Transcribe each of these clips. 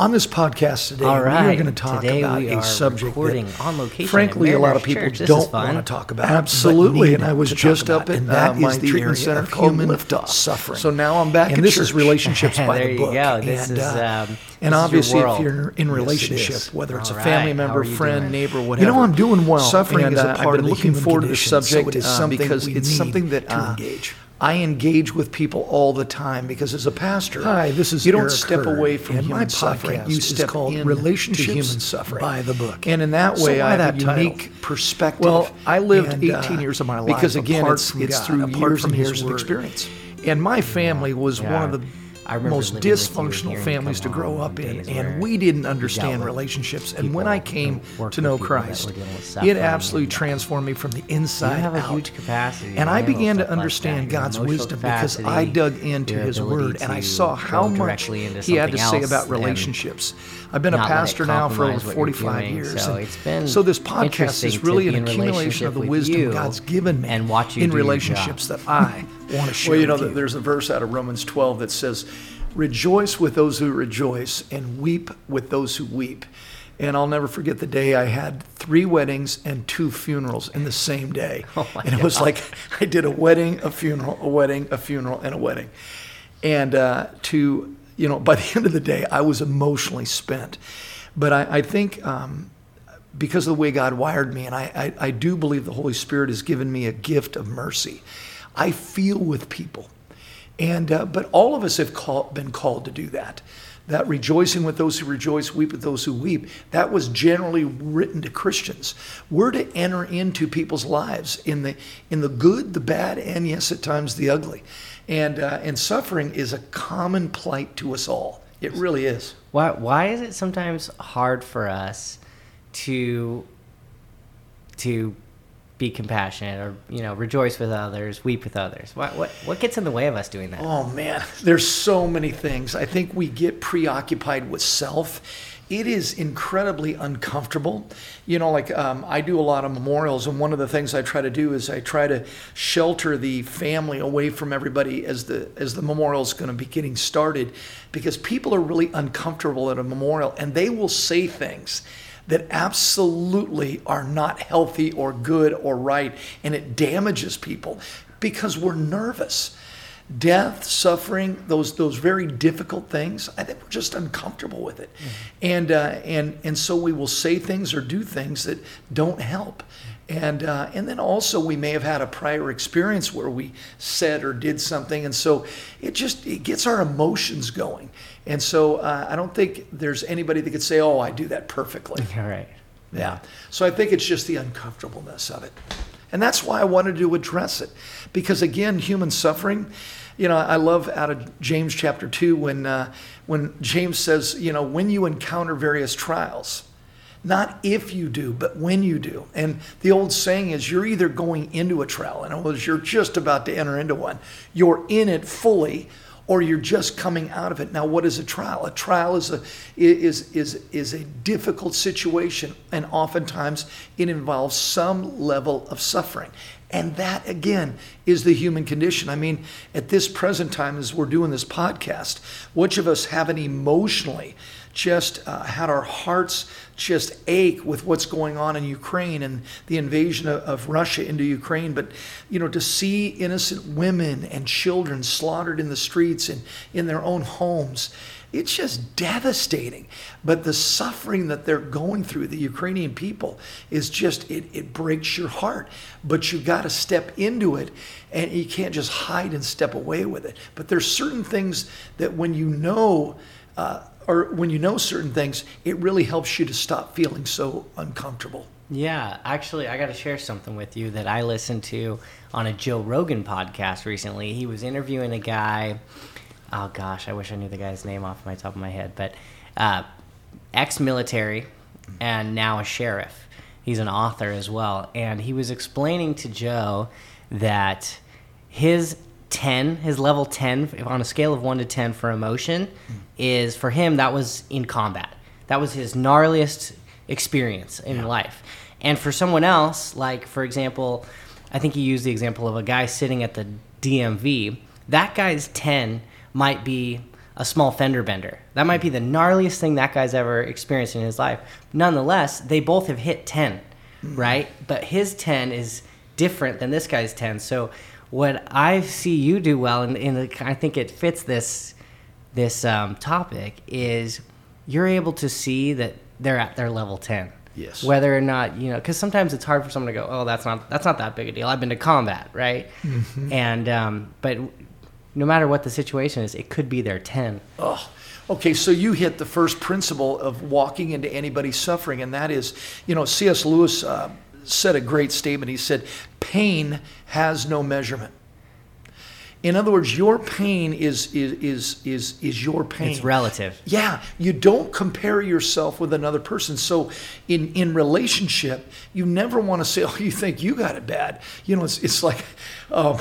On this podcast today, right. we are going to talk Today about a subject that, on location frankly, a lot of people Church. Don't want to talk about. Absolutely, and I was just up at, and that uh, is my the treatment center of human Liftoff. suffering. So now I'm back and this church. is relationships by the book. and, is, uh, um, and your obviously, if you're in Yes, it relationship, whether it's All a family right. member, How are you friend, doing? neighbor, whatever, You know, I'm doing well. Suffering and, is a uh, part of the looking forward to this subject so it is uh, something because it's something that to uh, engage. I engage with people all the time because as a pastor, Hi, this is you don't Eric step Heard, away from and human my suffering. You is step called in Relationships to human suffering by the Book. and in that way, why I have a title? unique perspective. Well, I lived and, uh, 18 years of my life because again, apart it's from it's God, through years and years of experience. And my family was Yeah. one of the most living with you and dysfunctional families to grow up in, and we didn't understand relationships. And when I came to know Christ, were dealing with it absolutely transformed me from the inside have a out. huge capacity. And I began to understand. God's wisdom because I dug into His Word and I saw how much He had to say about relationships. I've been a not let it pastor now for over compromise what you're 45 years. So it's been so this podcast is really an accumulation of the wisdom God's given me in relationships that I want to share Well, you know, you. there's a verse out of Romans 12 that says, Rejoice with those who rejoice and weep with those who weep. And I'll never forget the day I had three weddings and two funerals in the same day. Oh and it was like I did a wedding, a funeral, a wedding, a funeral, and a wedding. And uh, to, you know, by the end of the day, I was emotionally spent. But I, I think um, because of the way God wired me, and I, I, I do believe the Holy Spirit has given me a gift of mercy. I feel with people. And uh, but all of us have call, been called to do that. That rejoicing with those who rejoice, weep with those who weep. That was generally written to Christians. We're to enter into people's lives in the in the good, the bad, and yes, at times the ugly. And uh, and suffering is a common plight to us all. It really is. Why why is it sometimes hard for us to to be compassionate or you know rejoice with others, weep with others? What what what gets in the way of us doing that? Oh man, there's so many things. I think we get preoccupied with self. It is incredibly uncomfortable. You know, like um, I do a lot of memorials, and one of the things I try to do is I try to shelter the family away from everybody as the as the memorial is going to be getting started, because people are really uncomfortable at a memorial, and they will say things that absolutely are not healthy or good or right, and it damages people because we're nervous. Death, suffering, those those very difficult things. I think we're just uncomfortable with it, and uh, and and so we will say things or do things that don't help, and uh, and then also we may have had a prior experience where we said or did something, and so it just it gets our emotions going, and so uh, I don't think there's anybody that could say, oh, I do that perfectly. All right. Yeah. So I think it's just the uncomfortableness of it. And that's why I wanted to address it. Because again, human suffering, you know, I love out of James chapter 2 when, uh, when James says, you know, when you encounter various trials, not if you do, but when you do. And the old saying is you're either going into a trial, in other words, you're just about to enter into one, you're in it fully, or you're just coming out of it. Now, what is a trial? A trial is a is is is a difficult situation, and oftentimes it involves some level of suffering. And that again is the human condition. I mean, at this present time, as we're doing this podcast, which of us haven't emotionally just uh, had our hearts just ache with what's going on in Ukraine and the invasion of, of Russia into Ukraine. But, you know, to see innocent women and children slaughtered in the streets and in their own homes, it's just devastating. But the suffering that they're going through, the Ukrainian people, is just, it, it breaks your heart. But you've got to step into it and you can't just hide and step away with it. But there's certain things that when you know, uh, or when you know certain things, it really helps you to stop feeling so uncomfortable. Yeah, actually, I got to share something with you that I listened to on a Joe Rogan podcast recently. He was interviewing a guy. Oh gosh, I wish I knew the guy's name off my top of my head, but uh, ex-military and now a sheriff. He's an author as well, and he was explaining to Joe that his 10 his level 10 on a scale of 1 to 10 for emotion is for him that was in combat. That was his gnarliest experience in life. And for someone else like for example i think he used the example of a guy sitting at the dmv that guy's 10 might be a small fender bender. That might be the gnarliest thing that guy's ever experienced in his life. Nonetheless, they both have hit 10, right? But his 10 is different than this guy's 10. So what I see you do well, and, and I think it fits this this um, topic, is you're able to see that they're at their level 10. Yes. Whether or not you know, because sometimes it's hard for someone to go, "Oh, that's not that's not that big a deal." I've been to combat, right? And um, but no matter what the situation is, it could be their ten. Oh, okay. So you hit the first principle of walking into anybody's suffering, and that is, you know, C.S. Lewis uh, said a great statement. He said, "Pain has no measurement." In other words, your pain is is is is, is your pain. It's relative. Yeah, you don't compare yourself with another person. So, in in relationship, you never want to say, "Oh, you think you got it bad." You know, it's it's like, um,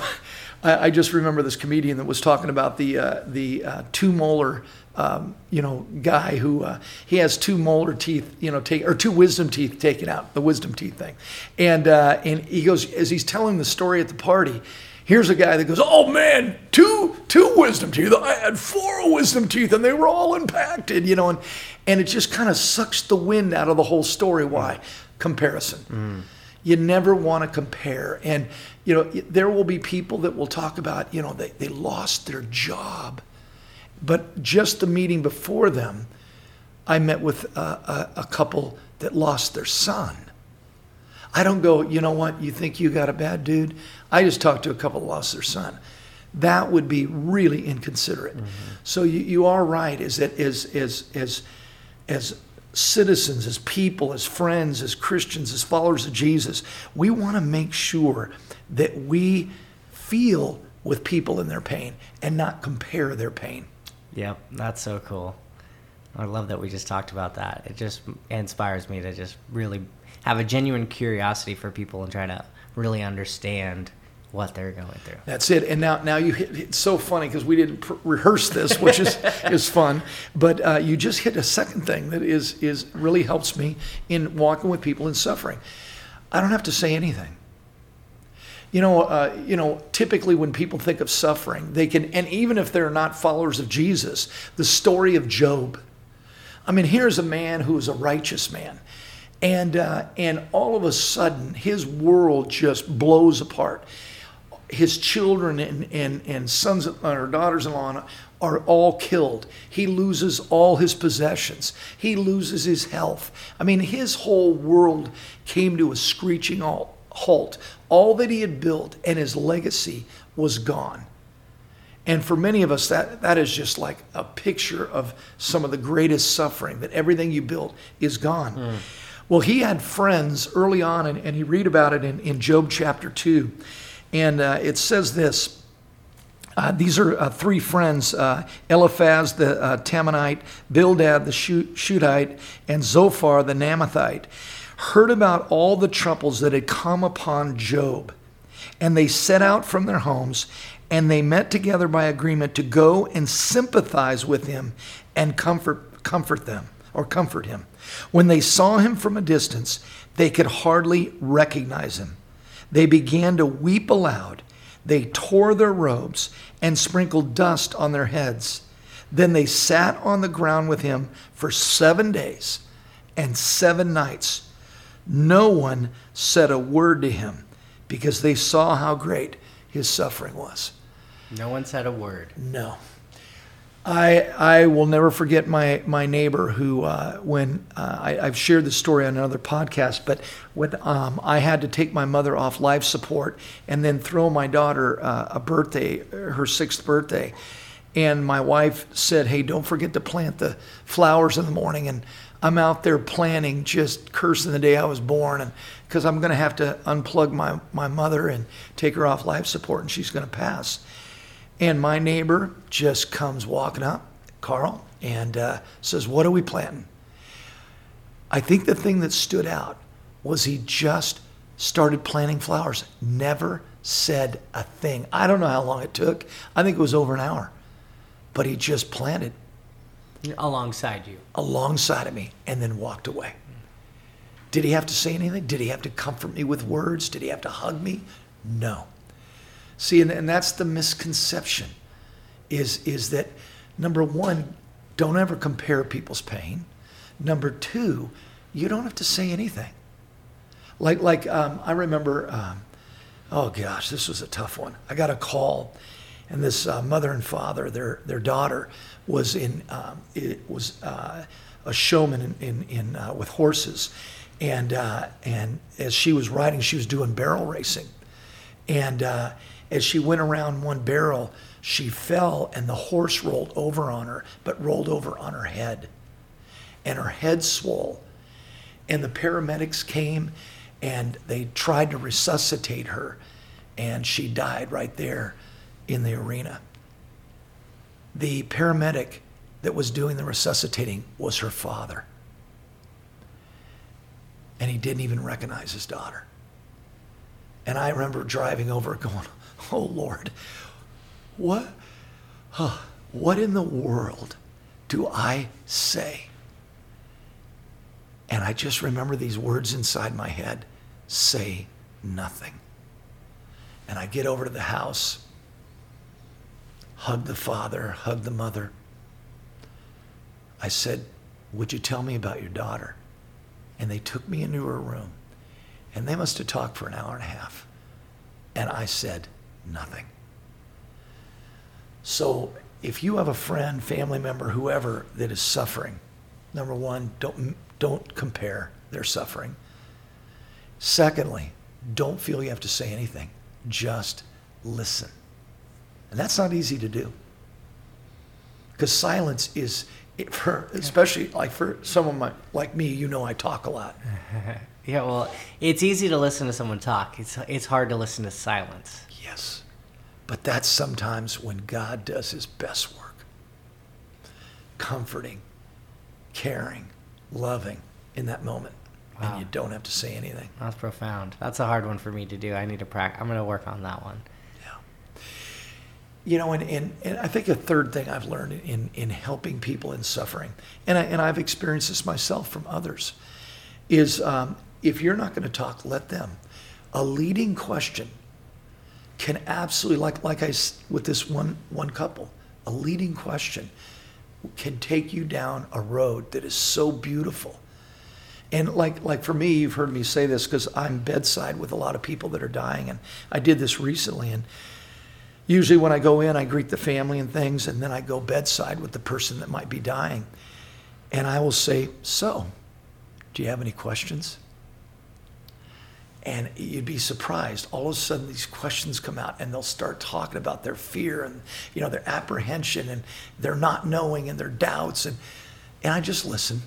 I, I just remember this comedian that was talking about the uh, the uh, two molar. Um, you know, guy who uh, he has two molar teeth, you know, take or two wisdom teeth taken out, the wisdom teeth thing, and uh, and he goes as he's telling the story at the party. Here's a guy that goes, "Oh man, two two wisdom teeth. I had four wisdom teeth, and they were all impacted." You know, and and it just kind of sucks the wind out of the whole story. Why? Comparison. You never want to compare, and you know there will be people that will talk about, you know, they they lost their job, but just the meeting before them, I met with a, a, a couple that lost their son. I don't go, you know what, you think you got a bad dude? I just talked to a couple that lost their son. That would be really inconsiderate. Mm-hmm. So you, you are right, is that as, as, as, as citizens, as people, as friends, as Christians, as followers of Jesus, we want to make sure that we feel with people in their pain and not compare their pain. Yep, that's so cool. I love that we just talked about that. It just inspires me to just really have a genuine curiosity for people and try to really understand what they're going through. That's it. And now, now you hit. It's so funny because we didn't pr- rehearse this, which is is fun. But uh, you just hit a second thing that is is really helps me in walking with people in suffering. I don't have to say anything. You know, uh, you know. Typically, when people think of suffering, they can, and even if they're not followers of Jesus, the story of Job. I mean, here's a man who is a righteous man, and uh, and all of a sudden, his world just blows apart his children and, and, and sons or daughters-in-law are all killed. He loses all his possessions. He loses his health. I mean, his whole world came to a screeching halt. All that he had built and his legacy was gone. And for many of us, that, that is just like a picture of some of the greatest suffering, that everything you built is gone. Hmm. Well, he had friends early on, and, and you read about it in, in Job chapter 2. And uh, it says this uh, these are uh, three friends uh, Eliphaz the uh, Temanite, Bildad the Shuhite, and Zophar the Naamathite heard about all the troubles that had come upon Job. And they set out from their homes and they met together by agreement to go and sympathize with him and comfort, comfort them or comfort him. When they saw him from a distance, they could hardly recognize him. They began to weep aloud. They tore their robes and sprinkled dust on their heads. Then they sat on the ground with him for seven days and seven nights. No one said a word to him because they saw how great his suffering was. No one said a word. No. I, I will never forget my, my neighbor who, uh, when uh, I, I've shared this story on another podcast, but when um, I had to take my mother off life support and then throw my daughter uh, a birthday, her sixth birthday, and my wife said, Hey, don't forget to plant the flowers in the morning. And I'm out there planning, just cursing the day I was born, and because I'm going to have to unplug my, my mother and take her off life support, and she's going to pass. And my neighbor just comes walking up, Carl, and uh, says, What are we planting? I think the thing that stood out was he just started planting flowers, never said a thing. I don't know how long it took. I think it was over an hour. But he just planted Alongside you. alongside of me and then walked away. Did he have to say anything? Did he have to comfort me with words? Did he have to hug me? No. See, and, and that's the misconception is, is that number one, don't ever compare people's pain. Number two, you don't have to say anything. Like, like um, I remember, um, oh gosh, this was a tough one. I got a call, and this uh, mother and father, their their daughter, was in um, it was uh, a showman in, in, in uh, with horses, and uh, and as she was riding, she was doing barrel racing, and uh, as she went around one barrel, she fell, and the horse rolled over on her, but rolled over on her head, and her head swole, and the paramedics came, and they tried to resuscitate her, and she died right there in the arena. The paramedic that was doing the resuscitating was her father and he didn't even recognize his daughter. And I remember driving over going, Oh Lord, what, huh, what in the world do I say? And I just remember these words inside my head say nothing. And I get over to the house, hug the father, hug the mother. I said, Would you tell me about your daughter? And they took me into her room. And they must have talked for an hour and a half. And I said nothing. So if you have a friend, family member, whoever that is suffering, number one, don't, don't compare their suffering. Secondly, don't feel you have to say anything. Just listen. And that's not easy to do. Because silence is for especially like for someone my, like me, you know, I talk a lot. yeah, well, it's easy to listen to someone talk. It's it's hard to listen to silence. Yes, but that's sometimes when God does His best work. Comforting, caring, loving in that moment, wow. and you don't have to say anything. That's profound. That's a hard one for me to do. I need to practice. I'm going to work on that one Yeah. you know, and, and, and I think a third thing I've learned in, in helping people in suffering, and, I, and I've experienced this myself from others, is um, if you're not going to talk, let them. A leading question can absolutely, like, like I, with this one, one couple, a leading question can take you down a road that is so beautiful. And like, like for me, you've heard me say this because I'm bedside with a lot of people that are dying. And I did this recently. And Usually, when I go in, I greet the family and things, and then I go bedside with the person that might be dying. And I will say, So, do you have any questions? And you'd be surprised. All of a sudden, these questions come out, and they'll start talking about their fear and you know their apprehension and their not knowing and their doubts. And and I just listen.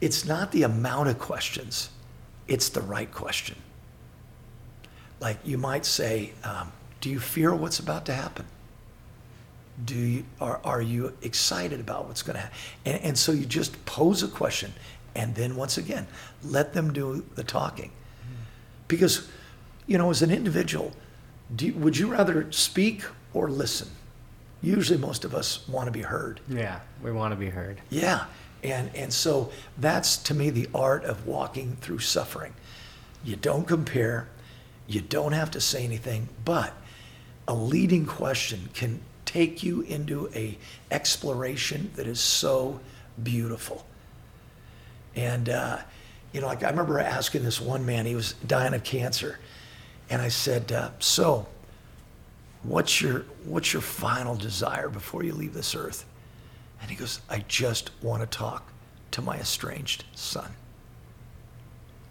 It's not the amount of questions; it's the right question. Like you might say, um, do you fear what's about to happen? Do you, are, are you excited about what's going to happen? And, and so you just pose a question, and then once again, let them do the talking. Because, you know, as an individual, you, would you rather speak or listen? Usually, most of us want to be heard. Yeah, we want to be heard. Yeah. And, and so that's to me the art of walking through suffering. You don't compare, you don't have to say anything, but a leading question can take you into a exploration that is so beautiful. And uh, you know, like I remember asking this one man, he was dying of cancer, and I said, uh, "So, what's your what's your final desire before you leave this earth?" And he goes, "I just want to talk to my estranged son."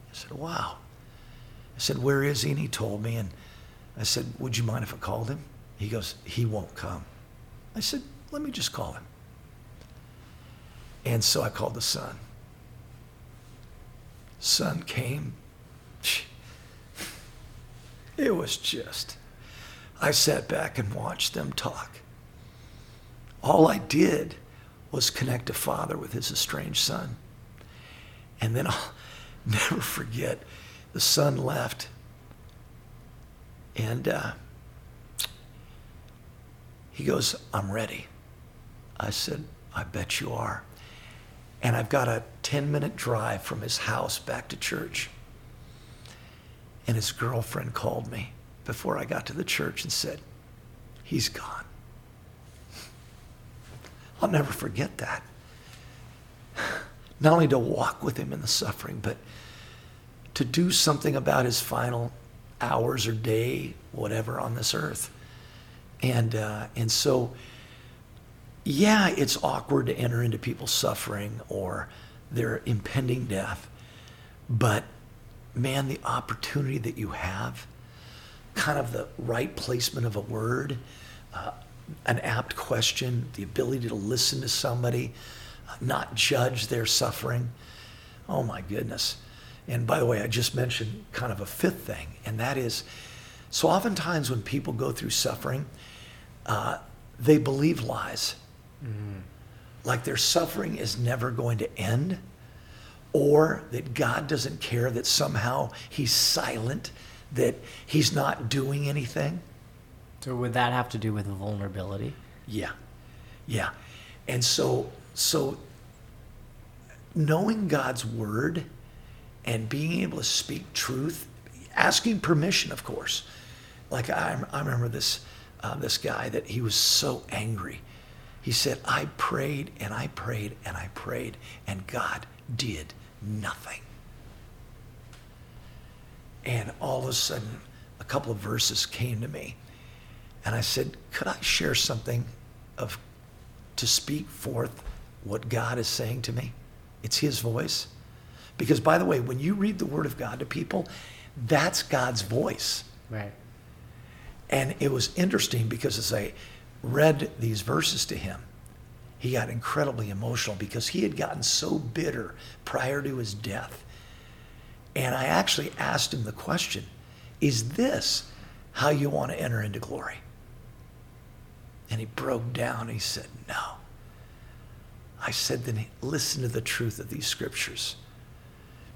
I said, "Wow." I said, "Where is he?" And he told me, and I said, Would you mind if I called him? He goes, He won't come. I said, Let me just call him. And so I called the son. Son came. It was just, I sat back and watched them talk. All I did was connect a father with his estranged son. And then I'll never forget the son left and uh, he goes, I'm ready. I said, I bet you are. And I've got a 10 minute drive from his house back to church. And his girlfriend called me before I got to the church and said, He's gone. I'll never forget that. Not only to walk with him in the suffering, but to do something about his final hours or day, whatever, on this earth. And, uh, and so, yeah, it's awkward to enter into people's suffering or their impending death. But man, the opportunity that you have, kind of the right placement of a word, uh, an apt question, the ability to listen to somebody, uh, not judge their suffering. Oh my goodness. And by the way, I just mentioned kind of a fifth thing, and that is so oftentimes when people go through suffering, uh, they believe lies. Mm-hmm. Like their suffering is never going to end, or that God doesn't care, that somehow He's silent, that He's not doing anything. So would that have to do with vulnerability? Yeah. Yeah. And so so knowing God's word and being able to speak truth, asking permission, of course. Like I, I remember this uh, this guy that he was so angry. He said, "I prayed and I prayed and I prayed, and God did nothing." And all of a sudden, a couple of verses came to me, and I said, "Could I share something of to speak forth what God is saying to me? It's His voice." Because, by the way, when you read the Word of God to people, that's God's voice. Right. And it was interesting because as I read these verses to him, he got incredibly emotional because he had gotten so bitter prior to his death. And I actually asked him the question Is this how you want to enter into glory? And he broke down. He said, No. I said, Then listen to the truth of these scriptures.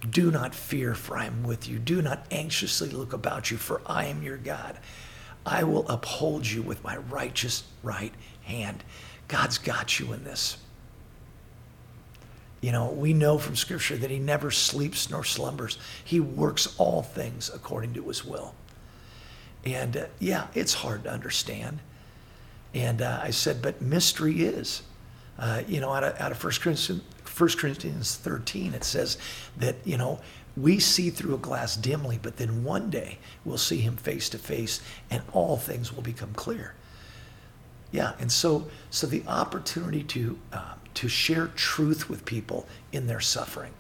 Do not fear, for I am with you. Do not anxiously look about you, for I am your God. I will uphold you with my righteous right hand. God's got you in this. You know, we know from Scripture that He never sleeps nor slumbers, He works all things according to His will. And uh, yeah, it's hard to understand. And uh, I said, but mystery is. Uh, you know, out of, out of 1 Corinthians, 1 Corinthians 13, it says that, you know, we see through a glass dimly, but then one day we'll see him face to face and all things will become clear. Yeah, and so so the opportunity to uh, to share truth with people in their suffering,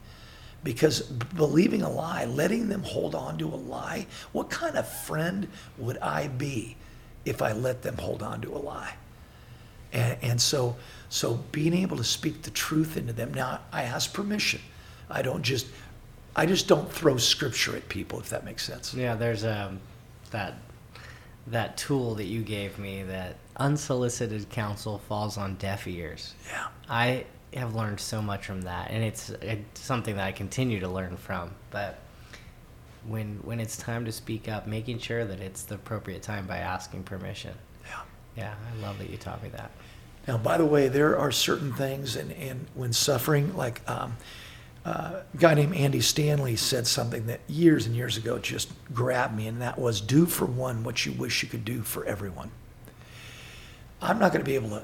because believing a lie, letting them hold on to a lie, what kind of friend would I be if I let them hold on to a lie? And, and so so being able to speak the truth into them. Now I ask permission. I don't just I just don't throw scripture at people if that makes sense. Yeah, there's um that that tool that you gave me that unsolicited counsel falls on deaf ears. Yeah. I have learned so much from that and it's, it's something that I continue to learn from, but when when it's time to speak up, making sure that it's the appropriate time by asking permission. Yeah. Yeah, I love that you taught me that. Now, by the way, there are certain things, and, and when suffering, like um, uh, a guy named Andy Stanley said something that years and years ago just grabbed me, and that was do for one what you wish you could do for everyone. I'm not going to be able to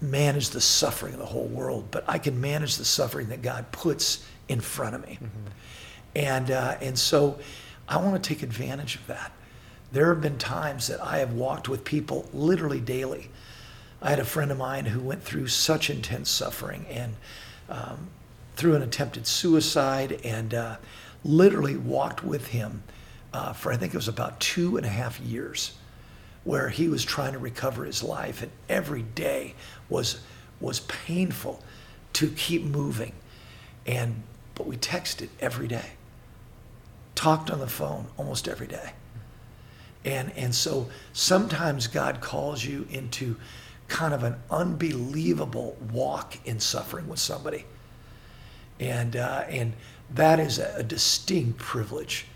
manage the suffering of the whole world, but I can manage the suffering that God puts in front of me. Mm-hmm. And, uh, and so I want to take advantage of that. There have been times that I have walked with people literally daily I had a friend of mine who went through such intense suffering and um, through an attempted suicide and uh, literally walked with him uh, for I think it was about two and a half years where he was trying to recover his life and every day was was painful to keep moving and but we texted every day talked on the phone almost every day and and so sometimes god calls you into kind of an unbelievable walk in suffering with somebody. And, uh, and that is a, a, distinct privilege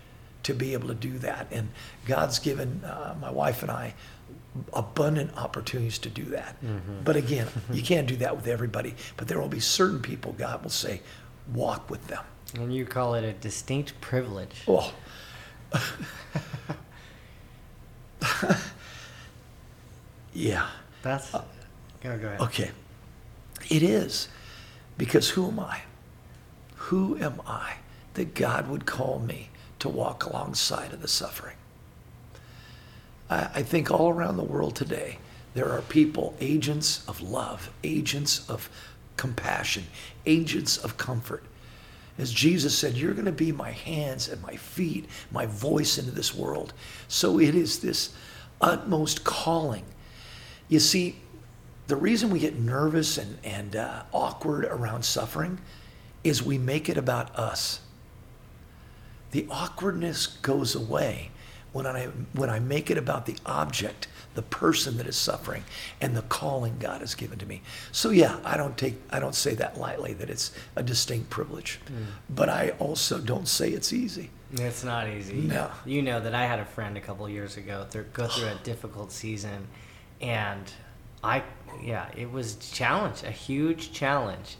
to be able to do that. And God's given uh, my wife and I abundant opportunities to do that. Mm-hmm. But again, you can't do that with everybody. But there will be certain people God will say, walk with them. And you call it a distinct privilege. Oh. yeah. That's. Uh, go, go ahead. Okay. It is. Because who am I? Who am I that God would call me to walk alongside of the suffering? I, I think all around the world today, there are people, agents of love, agents of compassion, agents of comfort. As Jesus said, You're going to be my hands and my feet, my voice into this world. So it is this utmost calling. You see, the reason we get nervous and, and uh, awkward around suffering is we make it about us. The awkwardness goes away when I, when I make it about the object, the person that is suffering, and the calling God has given to me. So yeah, I don't take I don't say that lightly that it's a distinct privilege, mm. but I also don't say it's easy. It's not easy. No. You know that I had a friend a couple years ago through, go through a difficult season, and I yeah it was a challenge, a huge challenge,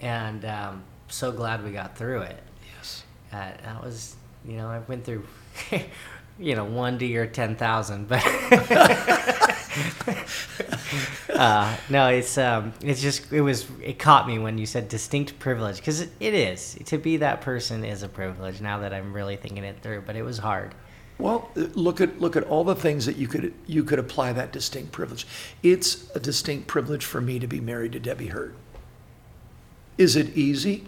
and um, so glad we got through it. Yes. Uh, that was you know I went through you know, one to your 10,000, but uh, no, it's, um, it's just, it was, it caught me when you said distinct privilege because it, it is to be that person is a privilege now that I'm really thinking it through, but it was hard. Well, look at look at all the things that you could you could apply that distinct privilege. It's a distinct privilege for me to be married to Debbie Heard. Is it easy?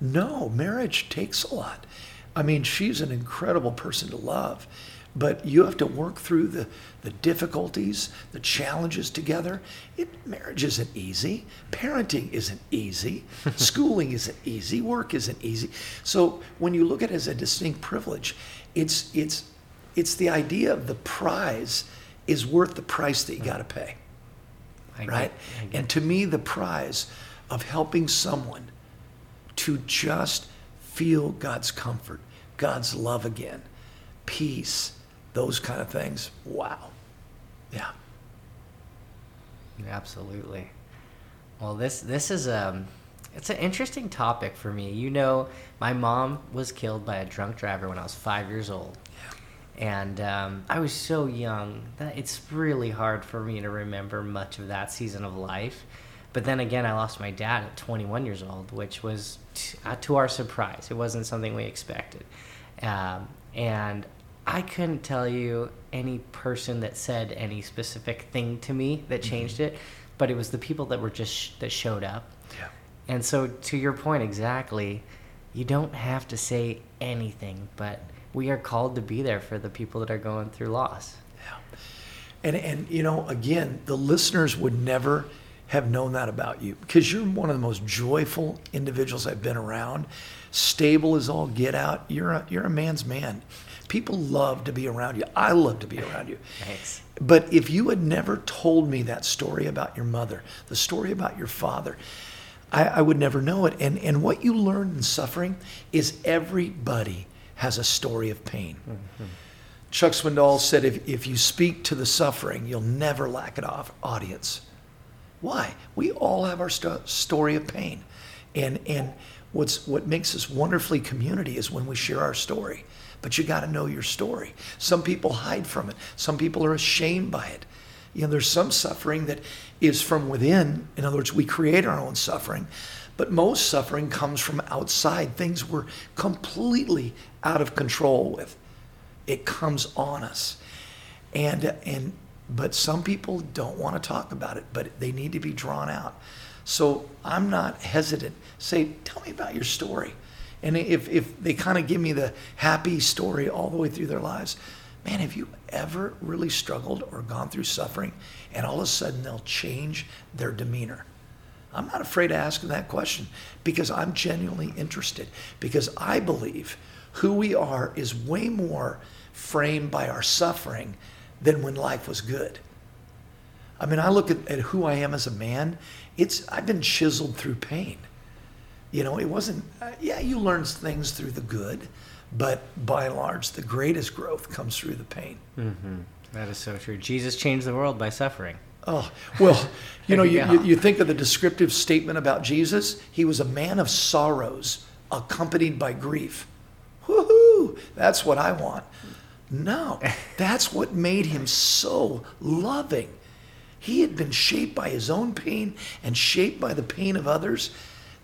No, marriage takes a lot. I mean, she's an incredible person to love, but you have to work through the, the difficulties, the challenges together. It, marriage isn't easy. Parenting isn't easy. Schooling isn't easy. Work isn't easy. So when you look at it as a distinct privilege, it's, it's, it's the idea of the prize is worth the price that you mm. got to pay. I right? Get, and to me, the prize of helping someone to just feel God's comfort, God's love again, peace, those kind of things. Wow. Yeah. Absolutely. Well, this this is um it's an interesting topic for me. You know, my mom was killed by a drunk driver when I was five years old. Yeah. And um, I was so young that it's really hard for me to remember much of that season of life. But then again, I lost my dad at 21 years old, which was t- uh, to our surprise. It wasn't something we expected. Um, and I couldn't tell you any person that said any specific thing to me that mm-hmm. changed mm-hmm. it, but it was the people that were just sh- that showed up. Yeah. And so, to your point exactly, you don't have to say anything, but we are called to be there for the people that are going through loss. Yeah. And and you know, again, the listeners would never have known that about you because you're one of the most joyful individuals I've been around. Stable as all get out. You're a, you're a man's man. People love to be around you. I love to be around you. Thanks. But if you had never told me that story about your mother, the story about your father, I, I would never know it. And and what you learn in suffering is everybody has a story of pain. Mm-hmm. Chuck Swindoll said, if, if you speak to the suffering, you'll never lack an audience. Why? We all have our st- story of pain. And, and what's, what makes us wonderfully community is when we share our story. But you got to know your story. Some people hide from it, some people are ashamed by it. You know, there's some suffering that is from within. In other words, we create our own suffering. But most suffering comes from outside, things we're completely out of control with. It comes on us. And, and but some people don't want to talk about it, but they need to be drawn out. So I'm not hesitant. Say, tell me about your story. And if, if they kind of give me the happy story all the way through their lives, man, have you ever really struggled or gone through suffering and all of a sudden they'll change their demeanor? I'm not afraid to ask them that question because I'm genuinely interested because I believe who we are is way more framed by our suffering than when life was good. I mean, I look at, at who I am as a man. It's I've been chiseled through pain. You know, it wasn't. Uh, yeah, you learn things through the good, but by and large, the greatest growth comes through the pain. Mm-hmm. That is so true. Jesus changed the world by suffering. Oh, well, you know, you, you, you, think of the descriptive statement about Jesus. He was a man of sorrows, accompanied by grief. Woohoo! That's what I want. No, that's what made him so loving. He had been shaped by his own pain and shaped by the pain of others.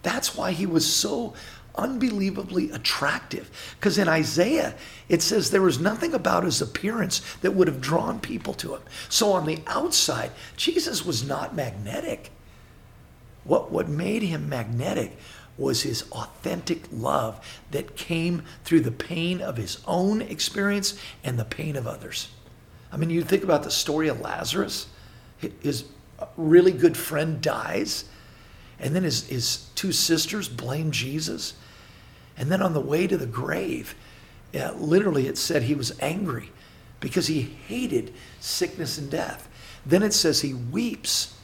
That's why he was so unbelievably attractive. Because in Isaiah, it says there was nothing about his appearance that would have drawn people to him. So on the outside, Jesus was not magnetic. What, what made him magnetic was his authentic love that came through the pain of his own experience and the pain of others. I mean, you think about the story of Lazarus, his uh, really good friend dies, and then his, his two sisters blame Jesus. And then on the way to the grave, literally it said he was angry because he hated sickness and death. Then it says he weeps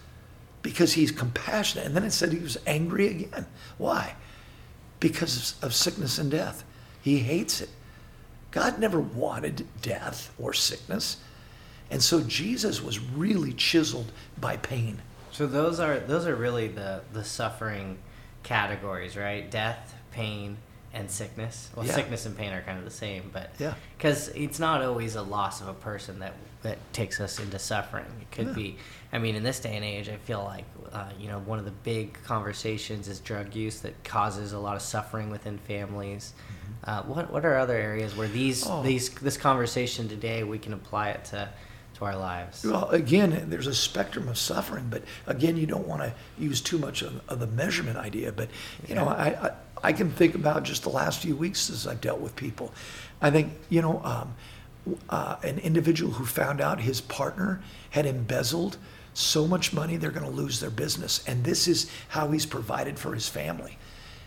because he's compassionate. And then it said he was angry again. Why? Because of sickness and death. He hates it. God never wanted death or sickness. And so Jesus was really chiseled by pain. So those are those are really the the suffering categories, right? Death, pain, and sickness. Well, Yeah. sickness and pain are kind of the same, but Yeah. because it's not always a loss of a person that that takes us into suffering. It could Yeah. be. I mean, in this day and age, I feel like uh, you know one of the big conversations is drug use that causes a lot of suffering within families. Uh, what what are other areas where these Mm-hmm. Oh. these this conversation today we can apply it to to our lives? Well, again, there's a spectrum of suffering, but again, you don't want to use too much of, of the measurement idea. But you know, I, I I can think about just the last few weeks as I've dealt with people. I think you know, um, uh, an individual who found out his partner had embezzled so much money they're going to lose their business, and this is how he's provided for his family,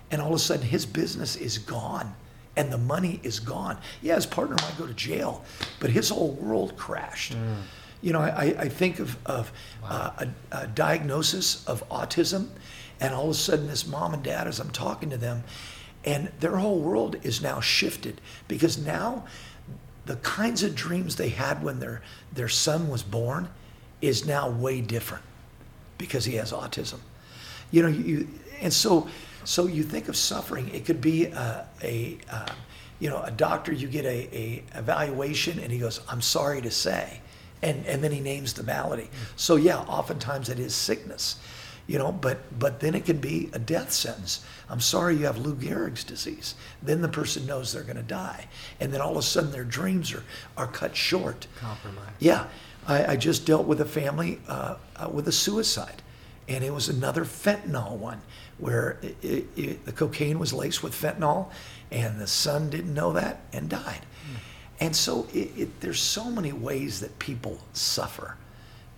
and all of a sudden his business is gone. And the money is gone. Yeah, his partner might go to jail, but his whole world crashed. You know, I, I think of, of uh, a, a diagnosis of autism, and all of a sudden, this mom and dad, as I'm talking to them, and their whole world is now shifted because now the kinds of dreams they had when their, their son was born is now way different because he has autism. You know, you and so so you think of suffering. It could be a, a uh, you know a doctor. You get a, a evaluation, and he goes, "I'm sorry to say," and and then he names the malady. So yeah, oftentimes it is sickness, you know. But but then it can be a death sentence. I'm sorry you have Lou Gehrig's disease. Then the person knows they're going to die, and then all of a sudden their dreams are are cut short. Compromise. Yeah, I, I just dealt with a family uh, uh, with a suicide, and it was another fentanyl one where it, it, it, the cocaine was laced with fentanyl, and the son didn't know that and died. And so it, it, there's so many ways that people suffer,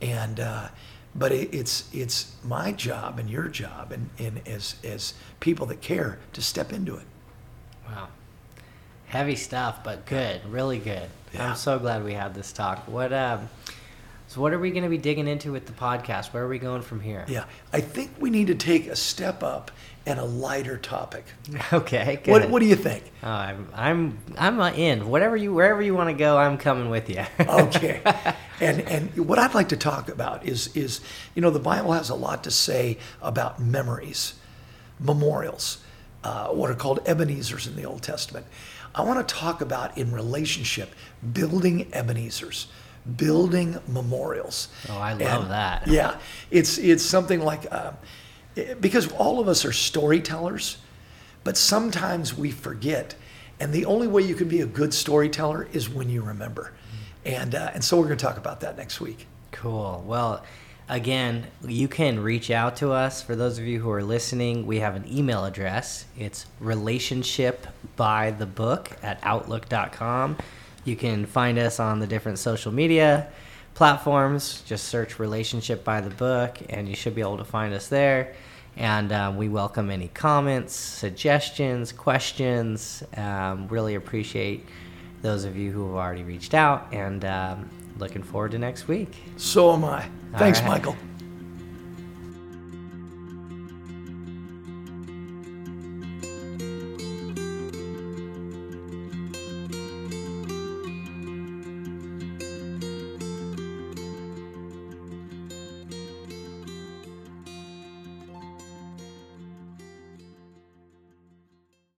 and uh, but it, it's it's my job and your job, and, and as as people that care to step into it. Wow. Heavy stuff, but good, really good. Yeah. I'm so glad we had this talk. What um so what are we going to be digging into with the podcast? Where are we going from here? Yeah, I think we need to take a step up and a lighter topic. Okay. Good. What, what do you think? Oh, I'm I'm I'm uh, in. Whatever you wherever you want to go, I'm coming with you. Okay. and and what I'd like to talk about is is you know the Bible has a lot to say about memories, memorials, uh, what are called Ebenezer's in the Old Testament. I want to talk about in relationship building Ebenezer's, building memorials. Oh, I love that. Yeah, it's it's something like uh, because all of us are storytellers, but sometimes we forget, and the only way you can be a good storyteller is when you remember, and uh, and so we're going to talk about that next week. Cool. Well, again, you can reach out to us. For those of you who are listening, we have an email address. It's relationship by the book at outlook.com. You can find us on the different social media platforms. Just search relationship by the book, and you should be able to find us there. And um, we welcome any comments, suggestions, questions. Um, really appreciate those of you who have already reached out, and um, looking forward to next week. So am I. Thanks, right. Michael.